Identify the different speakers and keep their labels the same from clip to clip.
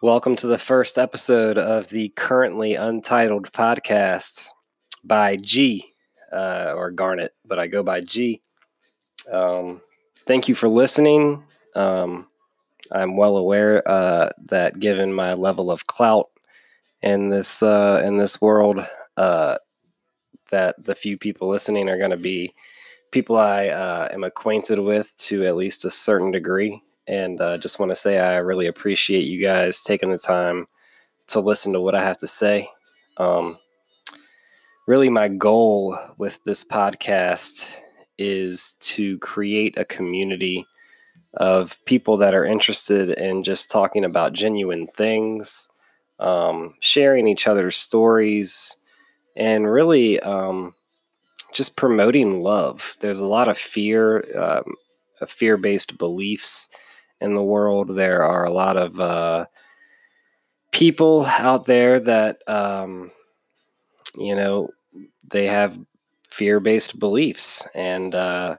Speaker 1: Welcome to the first episode of the currently untitled podcast by G uh, or Garnet, but I go by G. Um, thank you for listening. Um, I'm well aware uh, that given my level of clout in this uh, in this world, uh, that the few people listening are going to be people I uh, am acquainted with to at least a certain degree and uh, just want to say I really appreciate you guys taking the time to listen to what I have to say. Um, really, my goal with this podcast is to create a community of people that are interested in just talking about genuine things, um, sharing each other's stories, and really um, just promoting love. There's a lot of fear, um, fear based beliefs in the world. There are a lot of uh, people out there that, um, you know, they have fear based beliefs and, uh,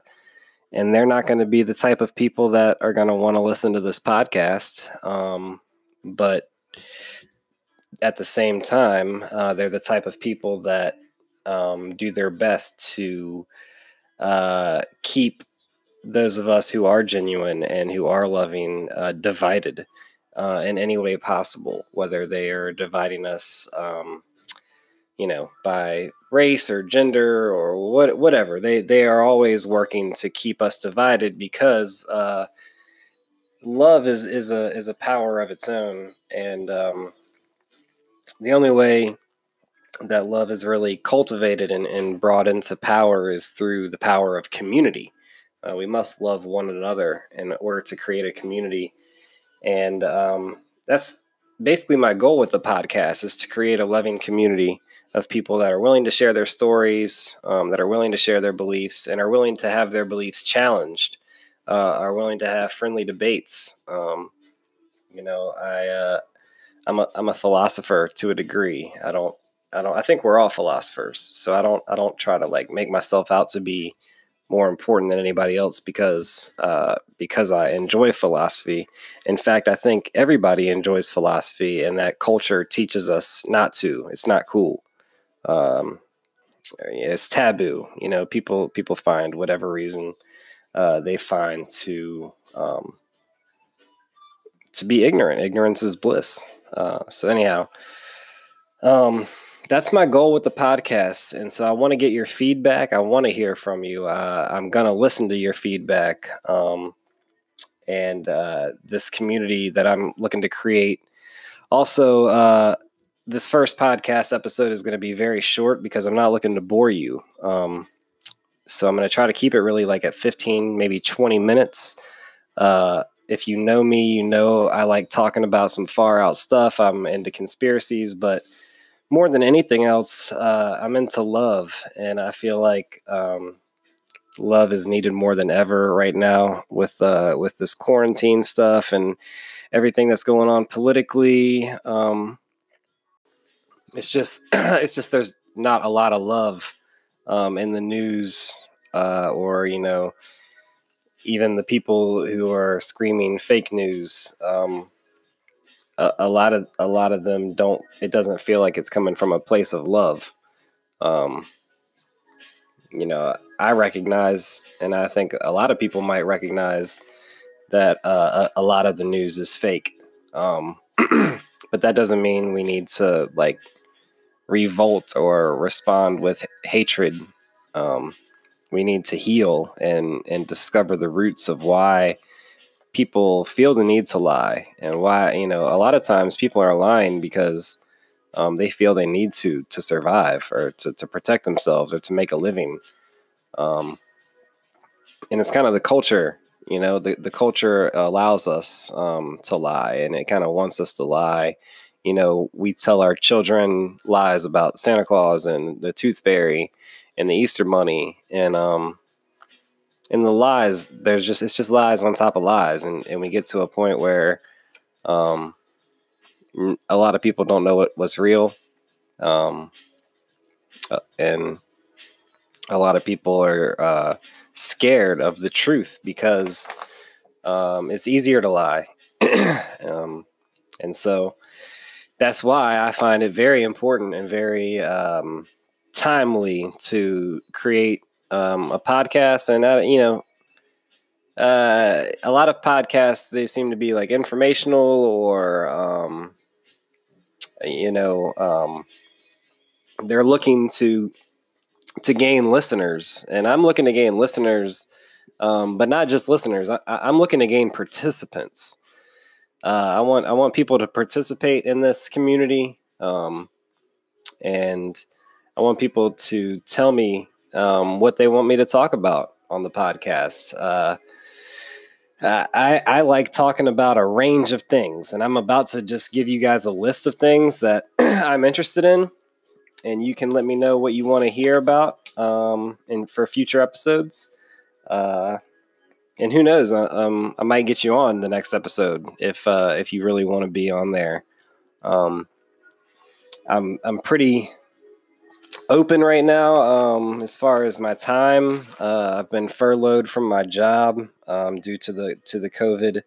Speaker 1: and they're not going to be the type of people that are going to want to listen to this podcast. Um, but at the same time, uh, they're the type of people that um, do their best to uh, keep those of us who are genuine and who are loving uh, divided uh, in any way possible, whether they are dividing us, um, you know, by race or gender or what, whatever. They they are always working to keep us divided because uh, love is is a is a power of its own, and um, the only way that love is really cultivated and, and brought into power is through the power of community uh, we must love one another in order to create a community. And um, that's basically my goal with the podcast is to create a loving community of people that are willing to share their stories, um, that are willing to share their beliefs, and are willing to have their beliefs challenged, uh, are willing to have friendly debates. Um, you know, I uh, I'm a I'm a philosopher to a degree. I don't I don't I think we're all philosophers, so I don't I don't try to like make myself out to be more important than anybody else because uh, because I enjoy philosophy. In fact, I think everybody enjoys philosophy, and that culture teaches us not to. It's not cool. Um, it's taboo. You know, people people find whatever reason uh, they find to um, to be ignorant. Ignorance is bliss. Uh, so anyhow, um, that's my goal with the podcast. And so I want to get your feedback. I want to hear from you. Uh, I'm going to listen to your feedback. Um, and uh, this community that I'm looking to create. Also, uh, this first podcast episode is going to be very short because I'm not looking to bore you. Um, so I'm going to try to keep it really like at 15, maybe 20 minutes. Uh, if you know me, you know I like talking about some far out stuff. I'm into conspiracies, but more than anything else, uh, I'm into love, and I feel like um, love is needed more than ever right now with uh, with this quarantine stuff and everything that's going on politically. Um, it's just it's just there's not a lot of love um, in the news uh, or you know even the people who are screaming fake news. Um, a, a, lot of a lot of them don't. It doesn't feel like it's coming from a place of love. Um, you know, I recognize, and I think a lot of people might recognize that uh, a, a, lot of the news is fake. Um, but that doesn't mean we need to like revolt or respond with hatred. Um, we need to heal and and discover the roots of why people feel the need to lie and why you know a lot of times people are lying because um, they feel they need to to survive or to, to protect themselves or to make a living. Um, and it's kind of the culture you know the, the culture allows us um, to lie and it kind of wants us to lie. You know we tell our children lies about santa claus and the tooth fairy and the easter bunny and um, in the lies, there's just it's just lies on top of lies, and and we get to a point where, um, a lot of people don't know what what's real, um, uh, and a lot of people are uh, scared of the truth because um, it's easier to lie. um, And so that's why I find it very important and very um, timely to create um, a podcast. And, uh, you know, uh, a lot of podcasts, they seem to be like informational or, um, you know, um, they're looking to to gain listeners, and I'm looking to gain listeners, um, but not just listeners. I, am looking to gain participants. Uh, I want I want people to participate in this community, um, and I want people to tell me um, what they want me to talk about on the podcast. Uh, I, I like talking about a range of things, and I'm about to just give you guys a list of things that I'm interested in and you can let me know what you want to hear about um, and for future episodes. Uh, and who knows, uh, um, I might get you on the next episode if uh, if you really want to be on there. Um, I'm I'm pretty open right now um, as far as my time. Uh, I've been furloughed from my job um, due to the to the COVID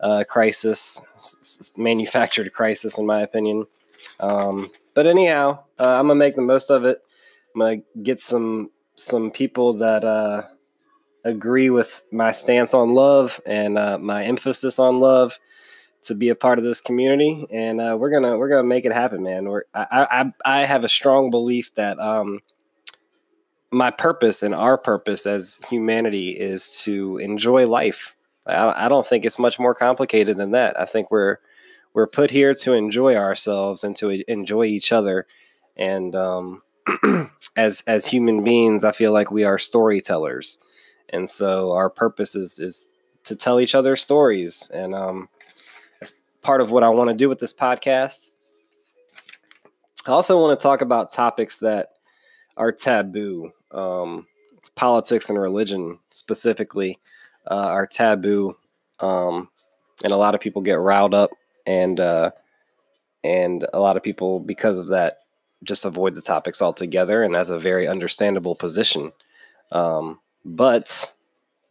Speaker 1: uh, crisis, s- manufactured crisis, in my opinion. Um, but anyhow, uh, I'm gonna make the most of it. I'm gonna get some some people that uh, agree with my stance on love and uh, my emphasis on love to be a part of this community, and uh, we're gonna we're gonna make it happen, man. We're, I, I I have a strong belief that um, my purpose and our purpose as humanity is to enjoy life. I, I don't think it's much more complicated than that. I think we're we're put here to enjoy ourselves and to enjoy each other. And um, as as human beings, I feel like we are storytellers, and so our purpose is is to tell each other stories. And um, part of what I want to do with this podcast. I also want to talk about topics that are taboo. Um, politics and religion specifically uh, are taboo, um, and a lot of people get riled up and uh, and a lot of people because of that just avoid the topics altogether, and that's a very understandable position. Um, but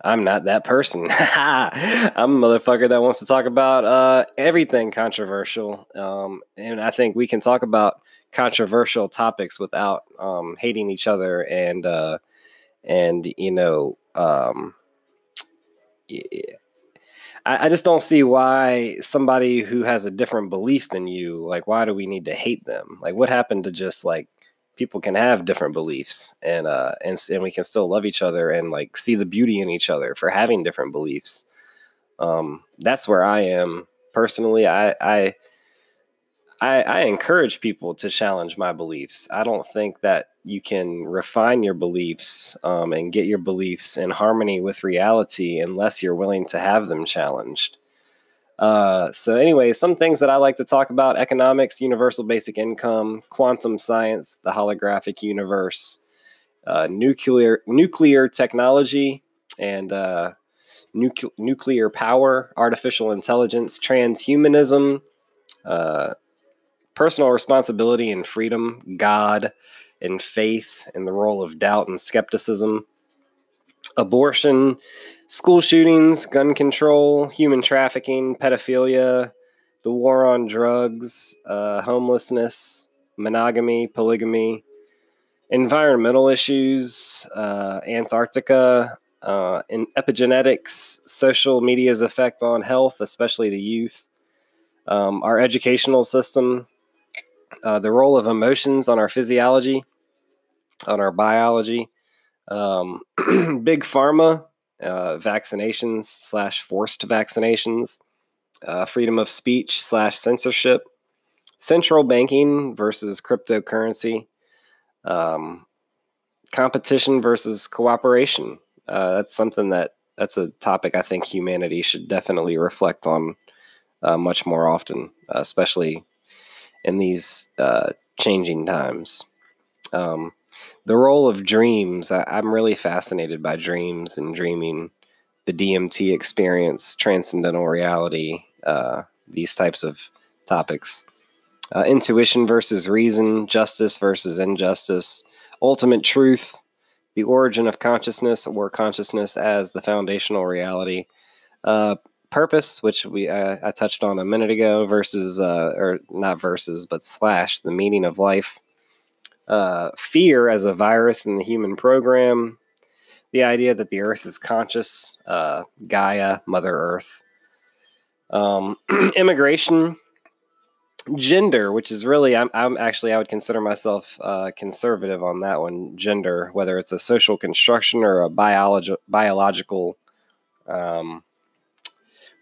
Speaker 1: I'm not that person. I'm a motherfucker that wants to talk about uh, everything controversial, um, and I think we can talk about controversial topics without um, hating each other and uh, and you know um, I, I just don't see why somebody who has a different belief than you, like, why do we need to hate them? Like, what happened to just like people can have different beliefs and uh and and we can still love each other and like see the beauty in each other for having different beliefs. Um, that's where I am personally. I I I, I encourage people to challenge my beliefs. I don't think that you can refine your beliefs um, and get your beliefs in harmony with reality unless you're willing to have them challenged. Uh, so, anyway, some things that I like to talk about economics, universal basic income, quantum science, the holographic universe, uh, nuclear, nuclear technology, and uh, nucle- nuclear power, artificial intelligence, transhumanism, uh, personal responsibility and freedom, God and faith, and the role of doubt and skepticism, abortion, school shootings, gun control, human trafficking, pedophilia, the war on drugs, uh, homelessness, monogamy, polygamy, environmental issues, uh, Antarctica, uh, in epigenetics, social media's effect on health, especially the youth, um, our educational system, uh, the role of emotions on our physiology, on our biology, um, big pharma, uh, vaccinations slash forced vaccinations, uh, freedom of speech slash censorship, central banking versus cryptocurrency, um, competition versus cooperation. Uh, that's something that that's a topic I think humanity should definitely reflect on uh, much more often, especially in these uh, changing times. Um, the role of dreams, I, am really fascinated by dreams and dreaming, the DMT experience, transcendental reality, uh, these types of topics. Uh, intuition versus reason, justice versus injustice, ultimate truth, the origin of consciousness or consciousness as the foundational reality, uh, purpose, which we I touched on a minute ago, versus uh, or not versus, but slash the meaning of life. Uh, fear as a virus in the human program. The idea that the Earth is conscious, uh, Gaia, Mother Earth. Um, immigration, gender, which is really I'm, I'm actually I would consider myself uh, conservative on that one. Gender, whether it's a social construction or a biologi- biological um,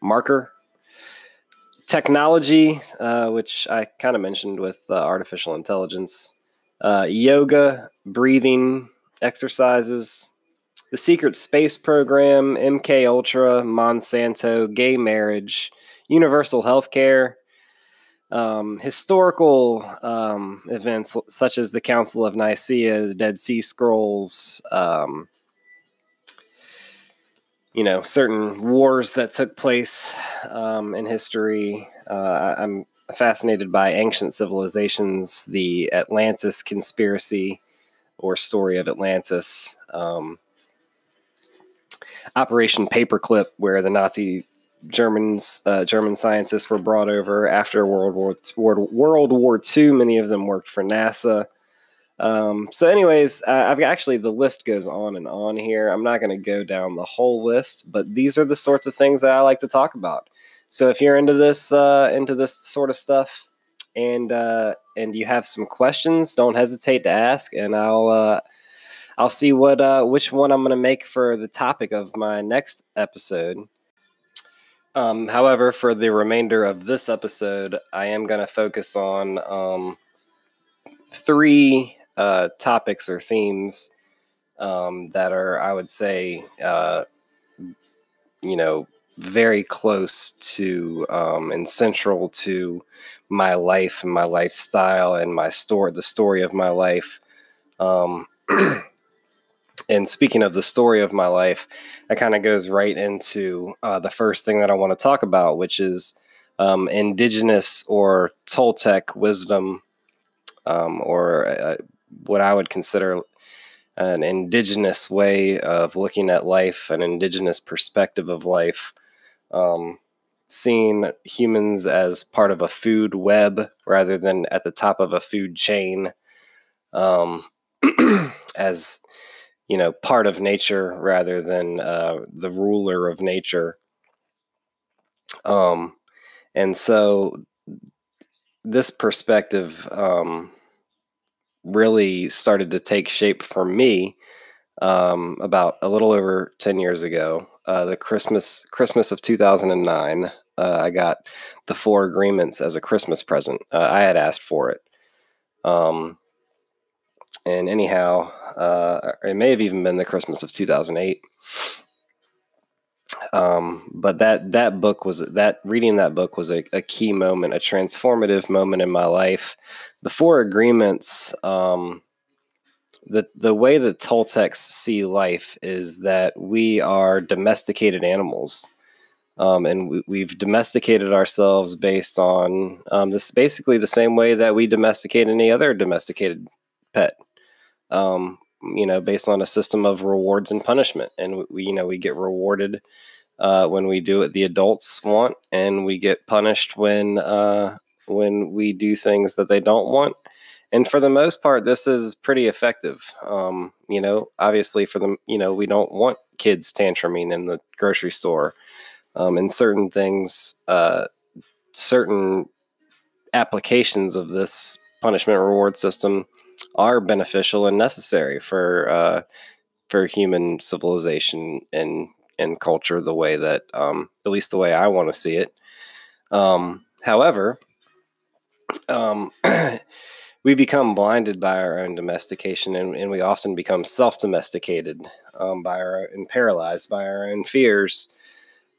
Speaker 1: marker. Technology, uh, which I kind of mentioned with uh, artificial intelligence, uh, yoga, breathing exercises, the secret space program, MK Ultra, Monsanto, gay marriage, universal health care, um, historical um, events such as the Council of Nicaea, the Dead Sea Scrolls, um, you know, certain wars that took place um, in history. Uh, I'm fascinated by ancient civilizations, the Atlantis conspiracy or story of Atlantis, um, Operation Paperclip, where the Nazi Germans, uh, German scientists were brought over after World War World, World War II. Many of them worked for NASA. Um, so, anyways, uh, I've actually the list goes on and on here. I'm not going to go down the whole list, but these are the sorts of things that I like to talk about. So, if you're into this uh, into this sort of stuff, and uh, and you have some questions, don't hesitate to ask, and I'll uh, I'll see what uh, which one I'm going to make for the topic of my next episode. Um, however, for the remainder of this episode, I am going to focus on um, three uh, topics or themes um, that are, I would say, uh, you know, very close to um, and central to my life and my lifestyle and my story, the story of my life. Um, and speaking of the story of my life, that kind of goes right into uh, the first thing that I want to talk about, which is um, indigenous or Toltec wisdom, um, or uh, what I would consider an indigenous way of looking at life, an indigenous perspective of life. Um, seeing humans as part of a food web rather than at the top of a food chain, um, as you know, part of nature rather than uh, the ruler of nature. Um, and so this perspective um, really started to take shape for me um, about a little over 10 years ago. Uh, the Christmas Christmas of 2009, uh, I got the Four Agreements as a Christmas present. Uh, I had asked for it. Um, and anyhow, uh, it may have even been the Christmas of 2008. Um, but that that book was that reading that book was a, a, key moment, a transformative moment in my life. The Four Agreements, um, the the way that Toltecs see life is that we are domesticated animals. Um, and we, have domesticated ourselves based on um, this basically the same way that we domesticate any other domesticated pet um, you know, based on a system of rewards and punishment. And we, you know, we get rewarded uh, when we do what the adults want, and we get punished when uh, when we do things that they don't want. And for the most part, this is pretty effective. Um, you know, obviously, for them, you know, we don't want kids tantruming in the grocery store. Um, and certain things, uh, certain applications of this punishment reward system are beneficial and necessary for uh, for human civilization and and culture the way that um, at least the way I want to see it. Um, however, um, we become blinded by our own domestication, and, and we often become self-domesticated um, by our and paralyzed by our own fears.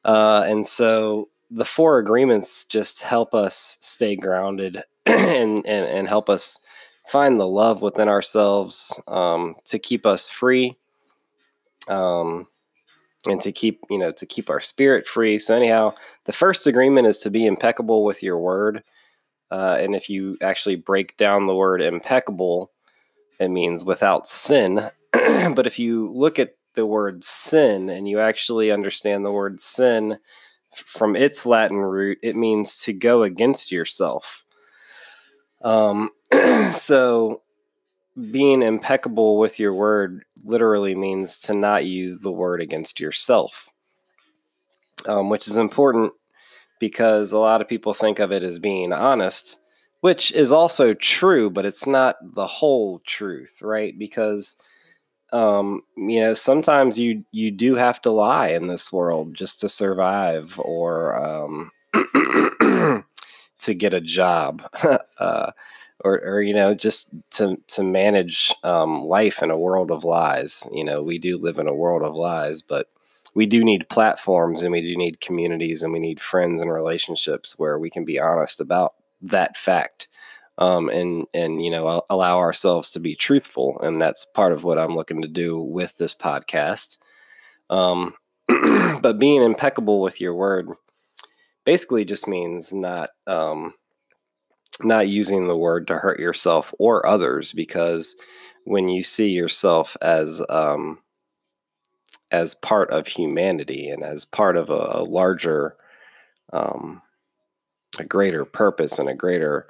Speaker 1: Uh, and so the four agreements just help us stay grounded and, and, and help us find the love within ourselves um, to keep us free um, and to keep you know to keep our spirit free so anyhow the first agreement is to be impeccable with your word uh, and if you actually break down the word impeccable it means without sin but if you look at the word sin and you actually understand the word sin from its Latin root, it means to go against yourself. Um, so being impeccable with your word literally means to not use the word against yourself, um, which is important because a lot of people think of it as being honest, which is also true, but it's not the whole truth, right? Because um, you know sometimes you you do have to lie in this world just to survive or um, to get a job. uh, or, or you know just to to manage um, life in a world of lies you know we do live in a world of lies but we do need platforms and we do need communities and we need friends and relationships where we can be honest about that fact um, and and you know allow ourselves to be truthful and that's part of what i'm looking to do with this podcast. Um, but being impeccable with your word basically just means not um, not using the word to hurt yourself or others because when you see yourself as um, as part of humanity and as part of a, a larger um, a greater purpose and a greater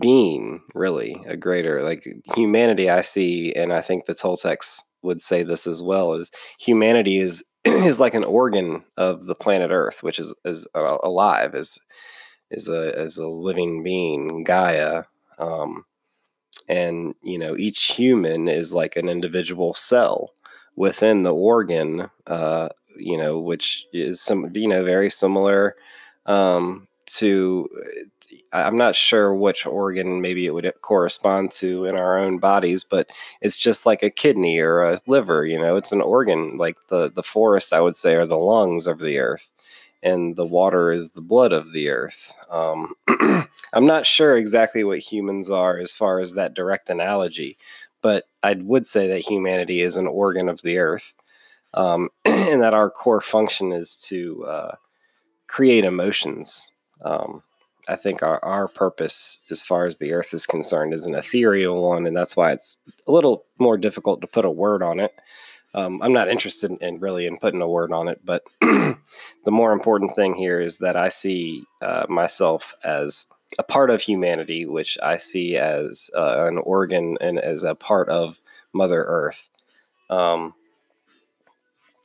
Speaker 1: being really a greater like humanity i see and i think the toltecs would say this as well is humanity is is like an organ of the planet earth which is is uh, alive is is a as a living being, Gaia. Um, and you know, each human is like an individual cell within the organ. Uh, you know, which is some you know very similar um, to. I'm not sure which organ maybe it would correspond to in our own bodies, but it's just like a kidney or a liver. You know, it's an organ like the the forest. I would say are the lungs of the earth and the water is the blood of the earth. Um, I'm not sure exactly what humans are as far as that direct analogy, but I would say that humanity is an organ of the earth, um, and that our core function is to uh, create emotions. Um, I think our, our purpose, as far as the earth is concerned, is an ethereal one, and that's why it's a little more difficult to put a word on it. Um, I'm not interested in really in putting a word on it, but the more important thing here is that I see uh, myself as a part of humanity, which I see as uh, an organ and as a part of Mother Earth. Um,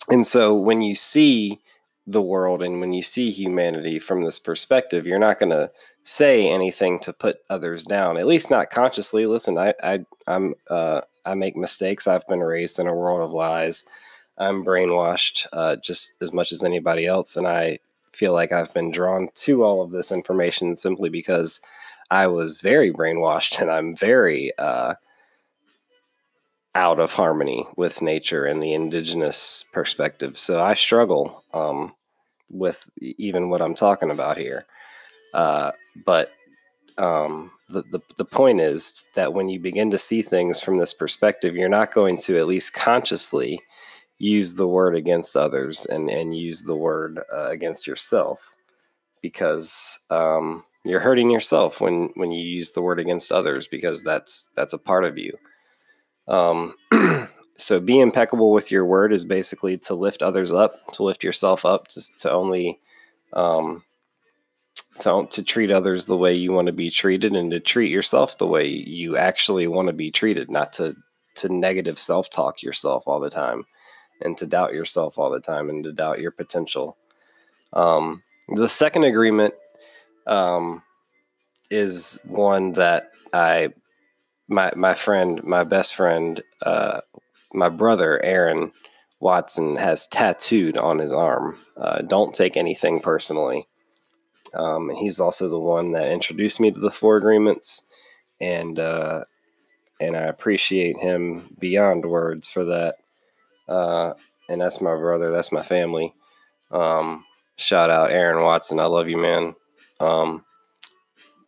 Speaker 1: and so when you see the world and when you see humanity from this perspective, you're not going to say anything to put others down, at least not consciously. Listen, I, I I'm uh, I make mistakes. I've been raised in a world of lies. I'm brainwashed uh, just as much as anybody else, and I feel like I've been drawn to all of this information simply because I was very brainwashed and I'm very uh, out of harmony with nature and the indigenous perspective. So I struggle um, with even what I'm talking about here. Uh, but um, the, the, the point is that when you begin to see things from this perspective, you're not going to at least consciously use the word against others and, and use the word uh, against yourself because um, you're hurting yourself when, when you use the word against others because that's that's a part of you. Um, so be impeccable with your word is basically to lift others up, to lift yourself up, to, to only um, to, to treat others the way you want to be treated and to treat yourself the way you actually want to be treated, not to to negative self-talk yourself all the time and to doubt yourself all the time and to doubt your potential. Um, the second agreement um, is one that I my my friend, my best friend, uh, my brother Aaron Watson has tattooed on his arm. Uh, don't take anything personally. Um, and he's also the one that introduced me to the four agreements, and uh, and I appreciate him beyond words for that. Uh, and that's my brother. That's my family. Um, shout out Aaron Watson. I love you, man. Um,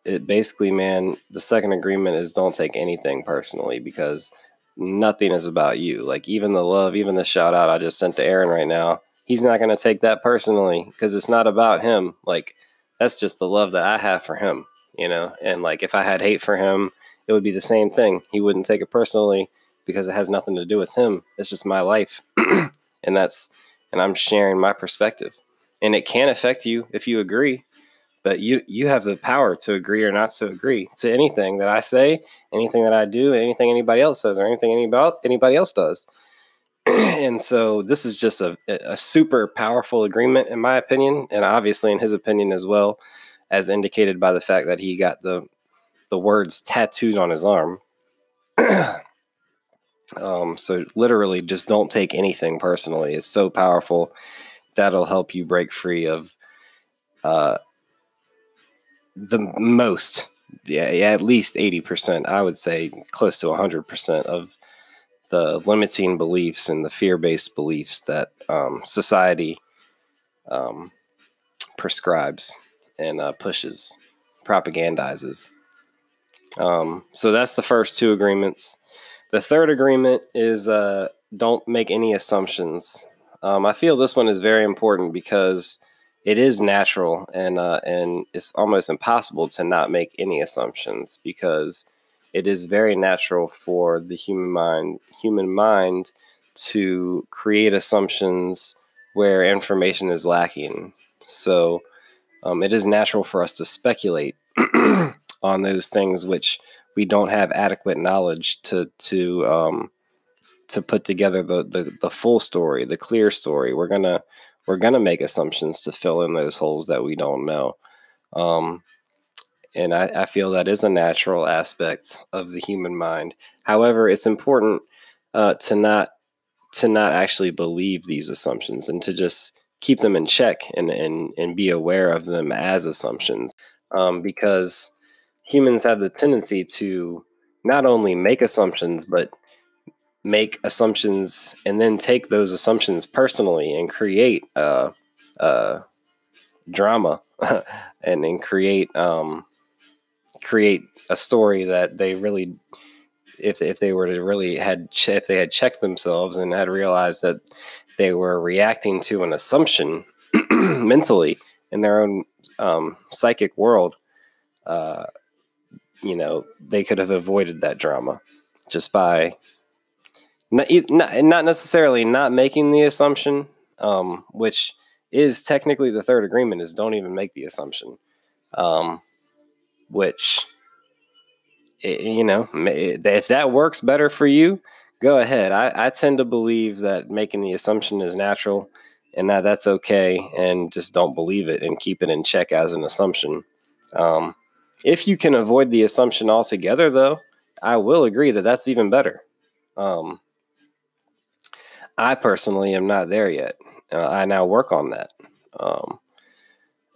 Speaker 1: it basically, man, the second agreement is don't take anything personally because nothing is about you. Like even the love, even the shout out I just sent to Aaron right now, he's not going to take that personally because it's not about him. Like that's just the love that I have for him, you know. And like if I had hate for him, it would be the same thing. He wouldn't take it personally because it has nothing to do with him. It's just my life, and that's and I'm sharing my perspective. and it can affect you if you agree but you you have the power to agree or not to agree to anything that I say, anything that I do, anything anybody else says, or anything anybody anybody else does. and so this is just a, a super powerful agreement in my opinion, and obviously in his opinion as well, as indicated by the fact that he got the the words tattooed on his arm. um, so literally, just don't take anything personally. It's so powerful that'll help you break free of uh, the most, yeah, yeah, at least 80%, I would say close to 100% of the limiting beliefs and the fear based beliefs that um, society um, prescribes and uh, pushes, propagandizes. Um, so that's the first two agreements. The third agreement is uh, don't make any assumptions. Um, I feel this one is very important because it is natural and uh, and it's almost impossible to not make any assumptions because it is very natural for the human mind human mind to create assumptions where information is lacking. So um, it is natural for us to speculate on those things which we don't have adequate knowledge to to um, to put together the, the the full story, the clear story. We're gonna we're to make assumptions to fill in those holes that we don't know. Um, and I, I, feel that is a natural aspect of the human mind. However, it's important uh, to not to not actually believe these assumptions and to just keep them in check and and, and be aware of them as assumptions, um, because humans have the tendency to not only make assumptions but make assumptions and then take those assumptions personally and create uh, uh, drama and then create um, create a story that they really if if they were to really had if they had checked themselves and had realized that they were reacting to an assumption mentally in their own um, psychic world, uh, you know, they could have avoided that drama just by not, not necessarily not making the assumption, um, which is technically the third agreement, is don't even make the assumption, um, which you know if that works better for you, go ahead. I, I tend to believe that making the assumption is natural and that that's okay, and just don't believe it and keep it in check as an assumption. Um, if you can avoid the assumption altogether, though, I will agree that that's even better. Um, I personally am not there yet. Uh, I now work on that, um,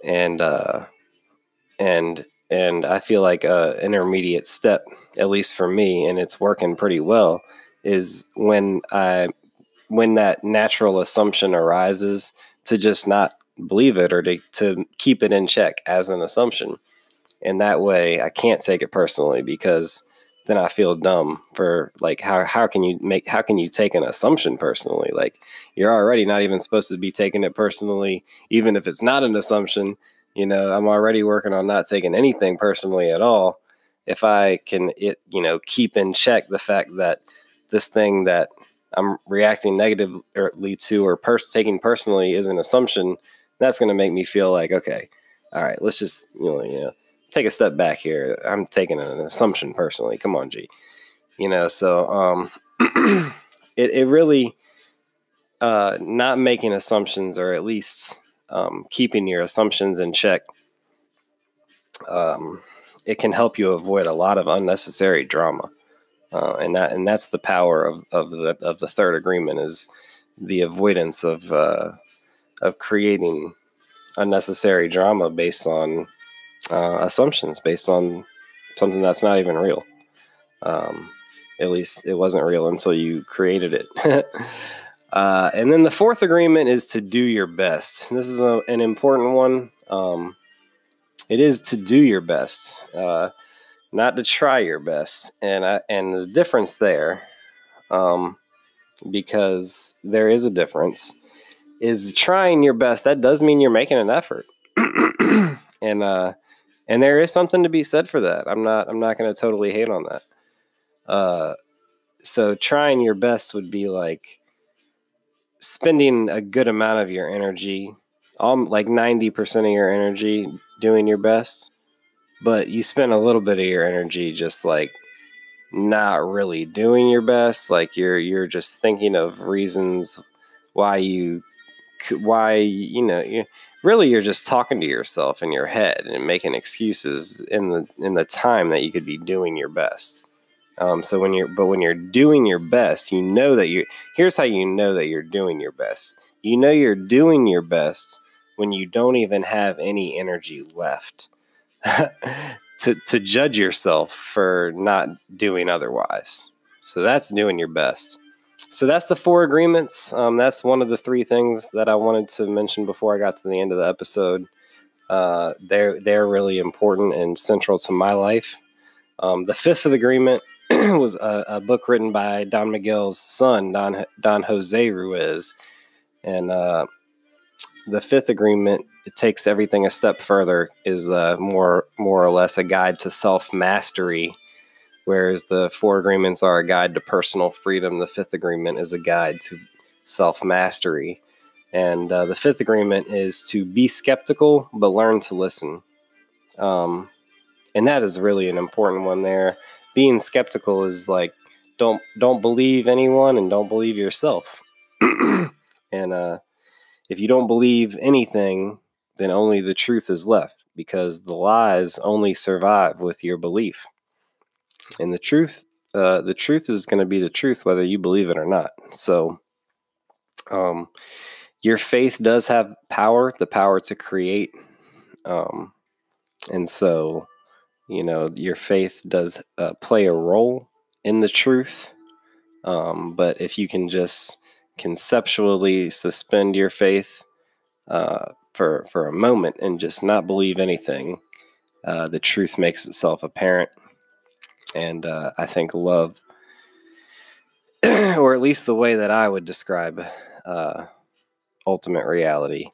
Speaker 1: and uh, and and I feel like a intermediate step, at least for me, and it's working pretty well, is when I when that natural assumption arises to just not believe it or to, to keep it in check as an assumption. And that way I can't take it personally because then I feel dumb for like how how can you make how can you take an assumption personally? Like you're already not even supposed to be taking it personally, even if it's not an assumption. You know, I'm already working on not taking anything personally at all. If I can it, you know, keep in check the fact that this thing that I'm reacting negatively to or pers- taking personally is an assumption, that's going to make me feel like, okay, all right, let's just, you know, you know, take a step back here. I'm taking an assumption personally. Come on, G. You know, so um, it it really uh, not making assumptions or at least um, keeping your assumptions in check. Um, it can help you avoid a lot of unnecessary drama, uh, and that and that's the power of, of the of the third agreement is the avoidance of uh, of creating unnecessary drama based on uh, assumptions based on something that's not even real. Um, at least it wasn't real until you created it. uh, and then the fourth agreement is to do your best. This is a, an important one. Um, it is to do your best, uh, not to try your best. And I, and the difference there, um, because there is a difference, is trying your best. That does mean you're making an effort. and uh, and there is something to be said for that. I'm not I'm not going to totally hate on that. Uh, so trying your best would be like spending a good amount of your energy um, like 90% of your energy doing your best, but you spend a little bit of your energy just like not really doing your best. Like you're you're just thinking of reasons why you why you know you, really you're just talking to yourself in your head and making excuses in the in the time that you could be doing your best. Um, so when you're but when you're doing your best, you know that you here's how you know that you're doing your best. You know you're doing your best when you don't even have any energy left to to judge yourself for not doing otherwise. So that's doing your best. So that's the four agreements. Um, that's one of the three things that I wanted to mention before I got to the end of the episode. Uh, they're they're really important and central to my life. Um, the fifth of the agreement was a, a, book written by Don Miguel's son, Don Don Jose Ruiz, and uh, the fifth agreement it takes everything a step further. is uh, more more or less a guide to self mastery, whereas the four agreements are a guide to personal freedom. The fifth agreement is a guide to self mastery, and uh, the fifth agreement is to be skeptical but learn to listen. Um, and that is really an important one there. Being skeptical is like don't don't believe anyone and don't believe yourself. and uh, if you don't believe anything, then only the truth is left because the lies only survive with your belief. And the truth, uh, the truth is going to be the truth whether you believe it or not. So, um, your faith does have power, the power to create. Um, and so, you know, your faith does uh, play a role in the truth. Um, but if you can just conceptually suspend your faith uh, for for a moment and just not believe anything, uh, the truth makes itself apparent. And uh, I think love, or at least the way that I would describe uh, ultimate reality,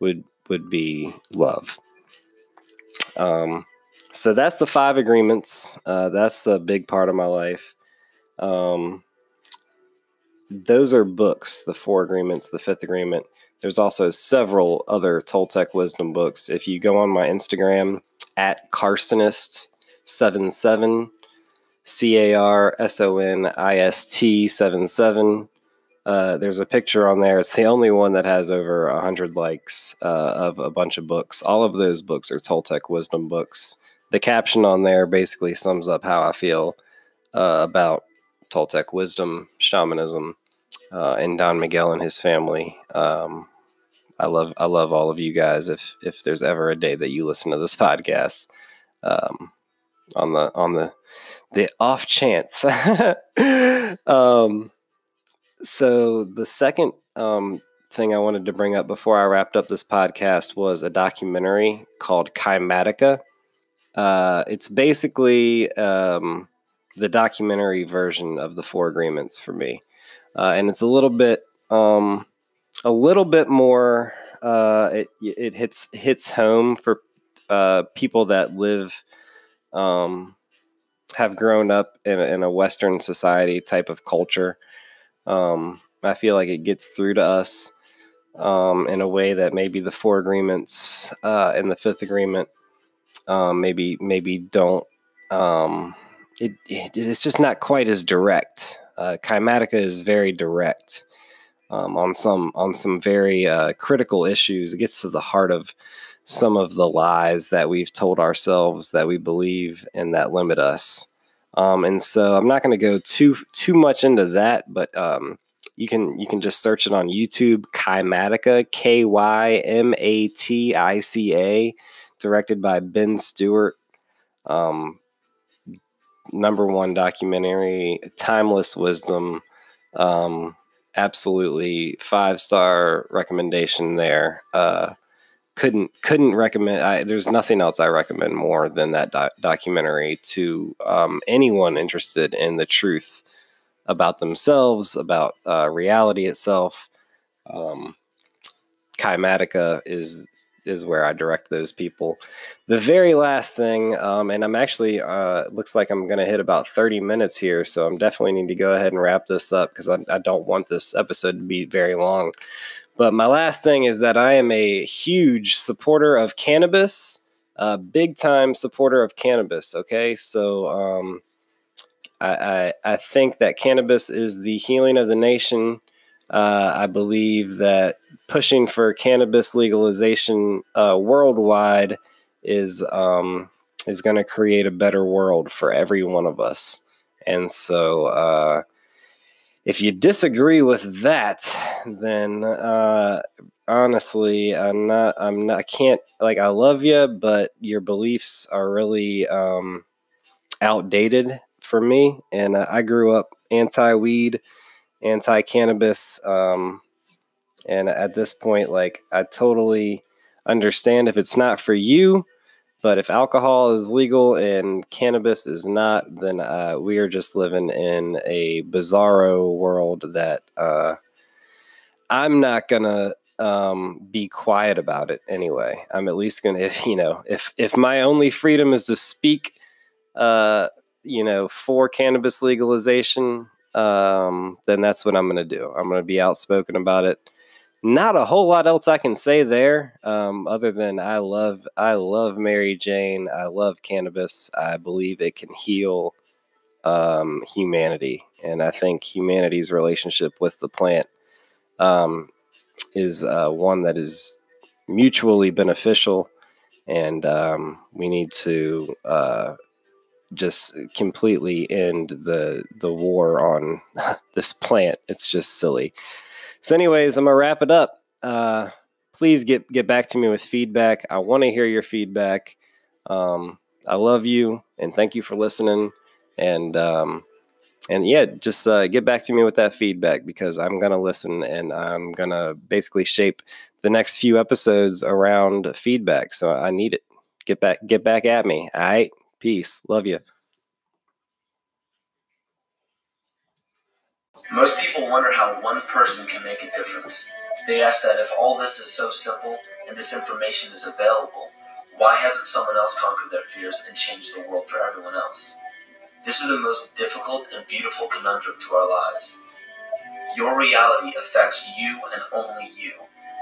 Speaker 1: would would be love. Um, so that's the five agreements. Uh, that's the big part of my life. Um, those are books, the four agreements, the fifth agreement. There's also several other Toltec wisdom books. If you go on my Instagram at Carsonist77, C A R S O N I S T 77, uh, there's a picture on there. It's the only one that has over 100 likes uh, of a bunch of books. All of those books are Toltec wisdom books. The caption on there basically sums up how I feel uh, about Toltec wisdom, shamanism, uh, and Don Miguel and his family. Um, I love I love all of you guys. If if there's ever a day that you listen to this podcast, um, on the on the the off chance. um, so the second um, thing I wanted to bring up before I wrapped up this podcast was a documentary called Kymatica. Uh, it's basically um, the documentary version of the Four Agreements for me uh, and it's a little bit um, a little bit more. Uh, it it hits hits home for uh, people that live um, have grown up in in a Western society type of culture. Um, I feel like it gets through to us um, in a way that maybe the four agreements uh, and the fifth agreement um, maybe maybe don't. Um, it, it, it's just not quite as direct. Uh, Kymatica is very direct um, on some on some very uh, critical issues. It gets to the heart of some of the lies that we've told ourselves that we believe and that limit us. Um, and so I'm not going to go too too much into that, but um, you can you can just search it on YouTube. Kymatica, K Y M A T I C A, directed by Ben Stewart. Um, number one documentary, timeless wisdom. Um, absolutely five star recommendation there. Uh, couldn't couldn't recommend. I, there's nothing else I recommend more than that do- documentary to um, anyone interested in the truth about themselves, about uh, reality itself. Um, is is where I direct those people. The very last thing, um, and I'm actually uh, looks like I'm going to hit about 30 minutes here, so I'm definitely need to go ahead and wrap this up because I, I, don't want this episode to be very long. But my last thing is that I am a huge supporter of cannabis, a big time supporter of cannabis. Okay, so um, I, I, I think that cannabis is the healing of the nation. Uh, I believe that pushing for cannabis legalization uh, worldwide is um, is going to create a better world for every one of us. And so, uh, if you disagree with that, then uh, honestly, I'm not. I'm not. I can't. Like, I love you, but your beliefs are really um, outdated for me. And uh, I grew up anti-weed, anti-cannabis, um, and at this point, like, I totally understand if it's not for you but if alcohol is legal and cannabis is not, then uh, we are just living in a bizarro world that uh, I'm not gonna um, be quiet about it anyway. I'm at least gonna, you know, if if my only freedom is to speak, uh, you know, for cannabis legalization, um, then that's what I'm gonna do. I'm gonna be outspoken about it not a whole lot else I can say there, um, other than I love I love Mary Jane. I love cannabis. I believe it can heal um, humanity, and I think humanity's relationship with the plant um, is uh, one that is mutually beneficial, and um, we need to uh, just completely end the the war on this plant. It's just silly. So, anyways, I'm gonna wrap it up. Uh, please get get back to me with feedback. I want to hear your feedback. Um, I love you and thank you for listening. And um, and yeah, just uh, get back to me with that feedback because I'm gonna listen and I'm gonna basically shape the next few episodes around feedback. So I need it. Get back get back at me. All right. Peace. Love you.
Speaker 2: Most people wonder how one person can make a difference. They ask that if all this is so simple and this information is available, why hasn't someone else conquered their fears and changed the world for everyone else? This is the most difficult and beautiful conundrum to our lives. Your reality affects you and only you.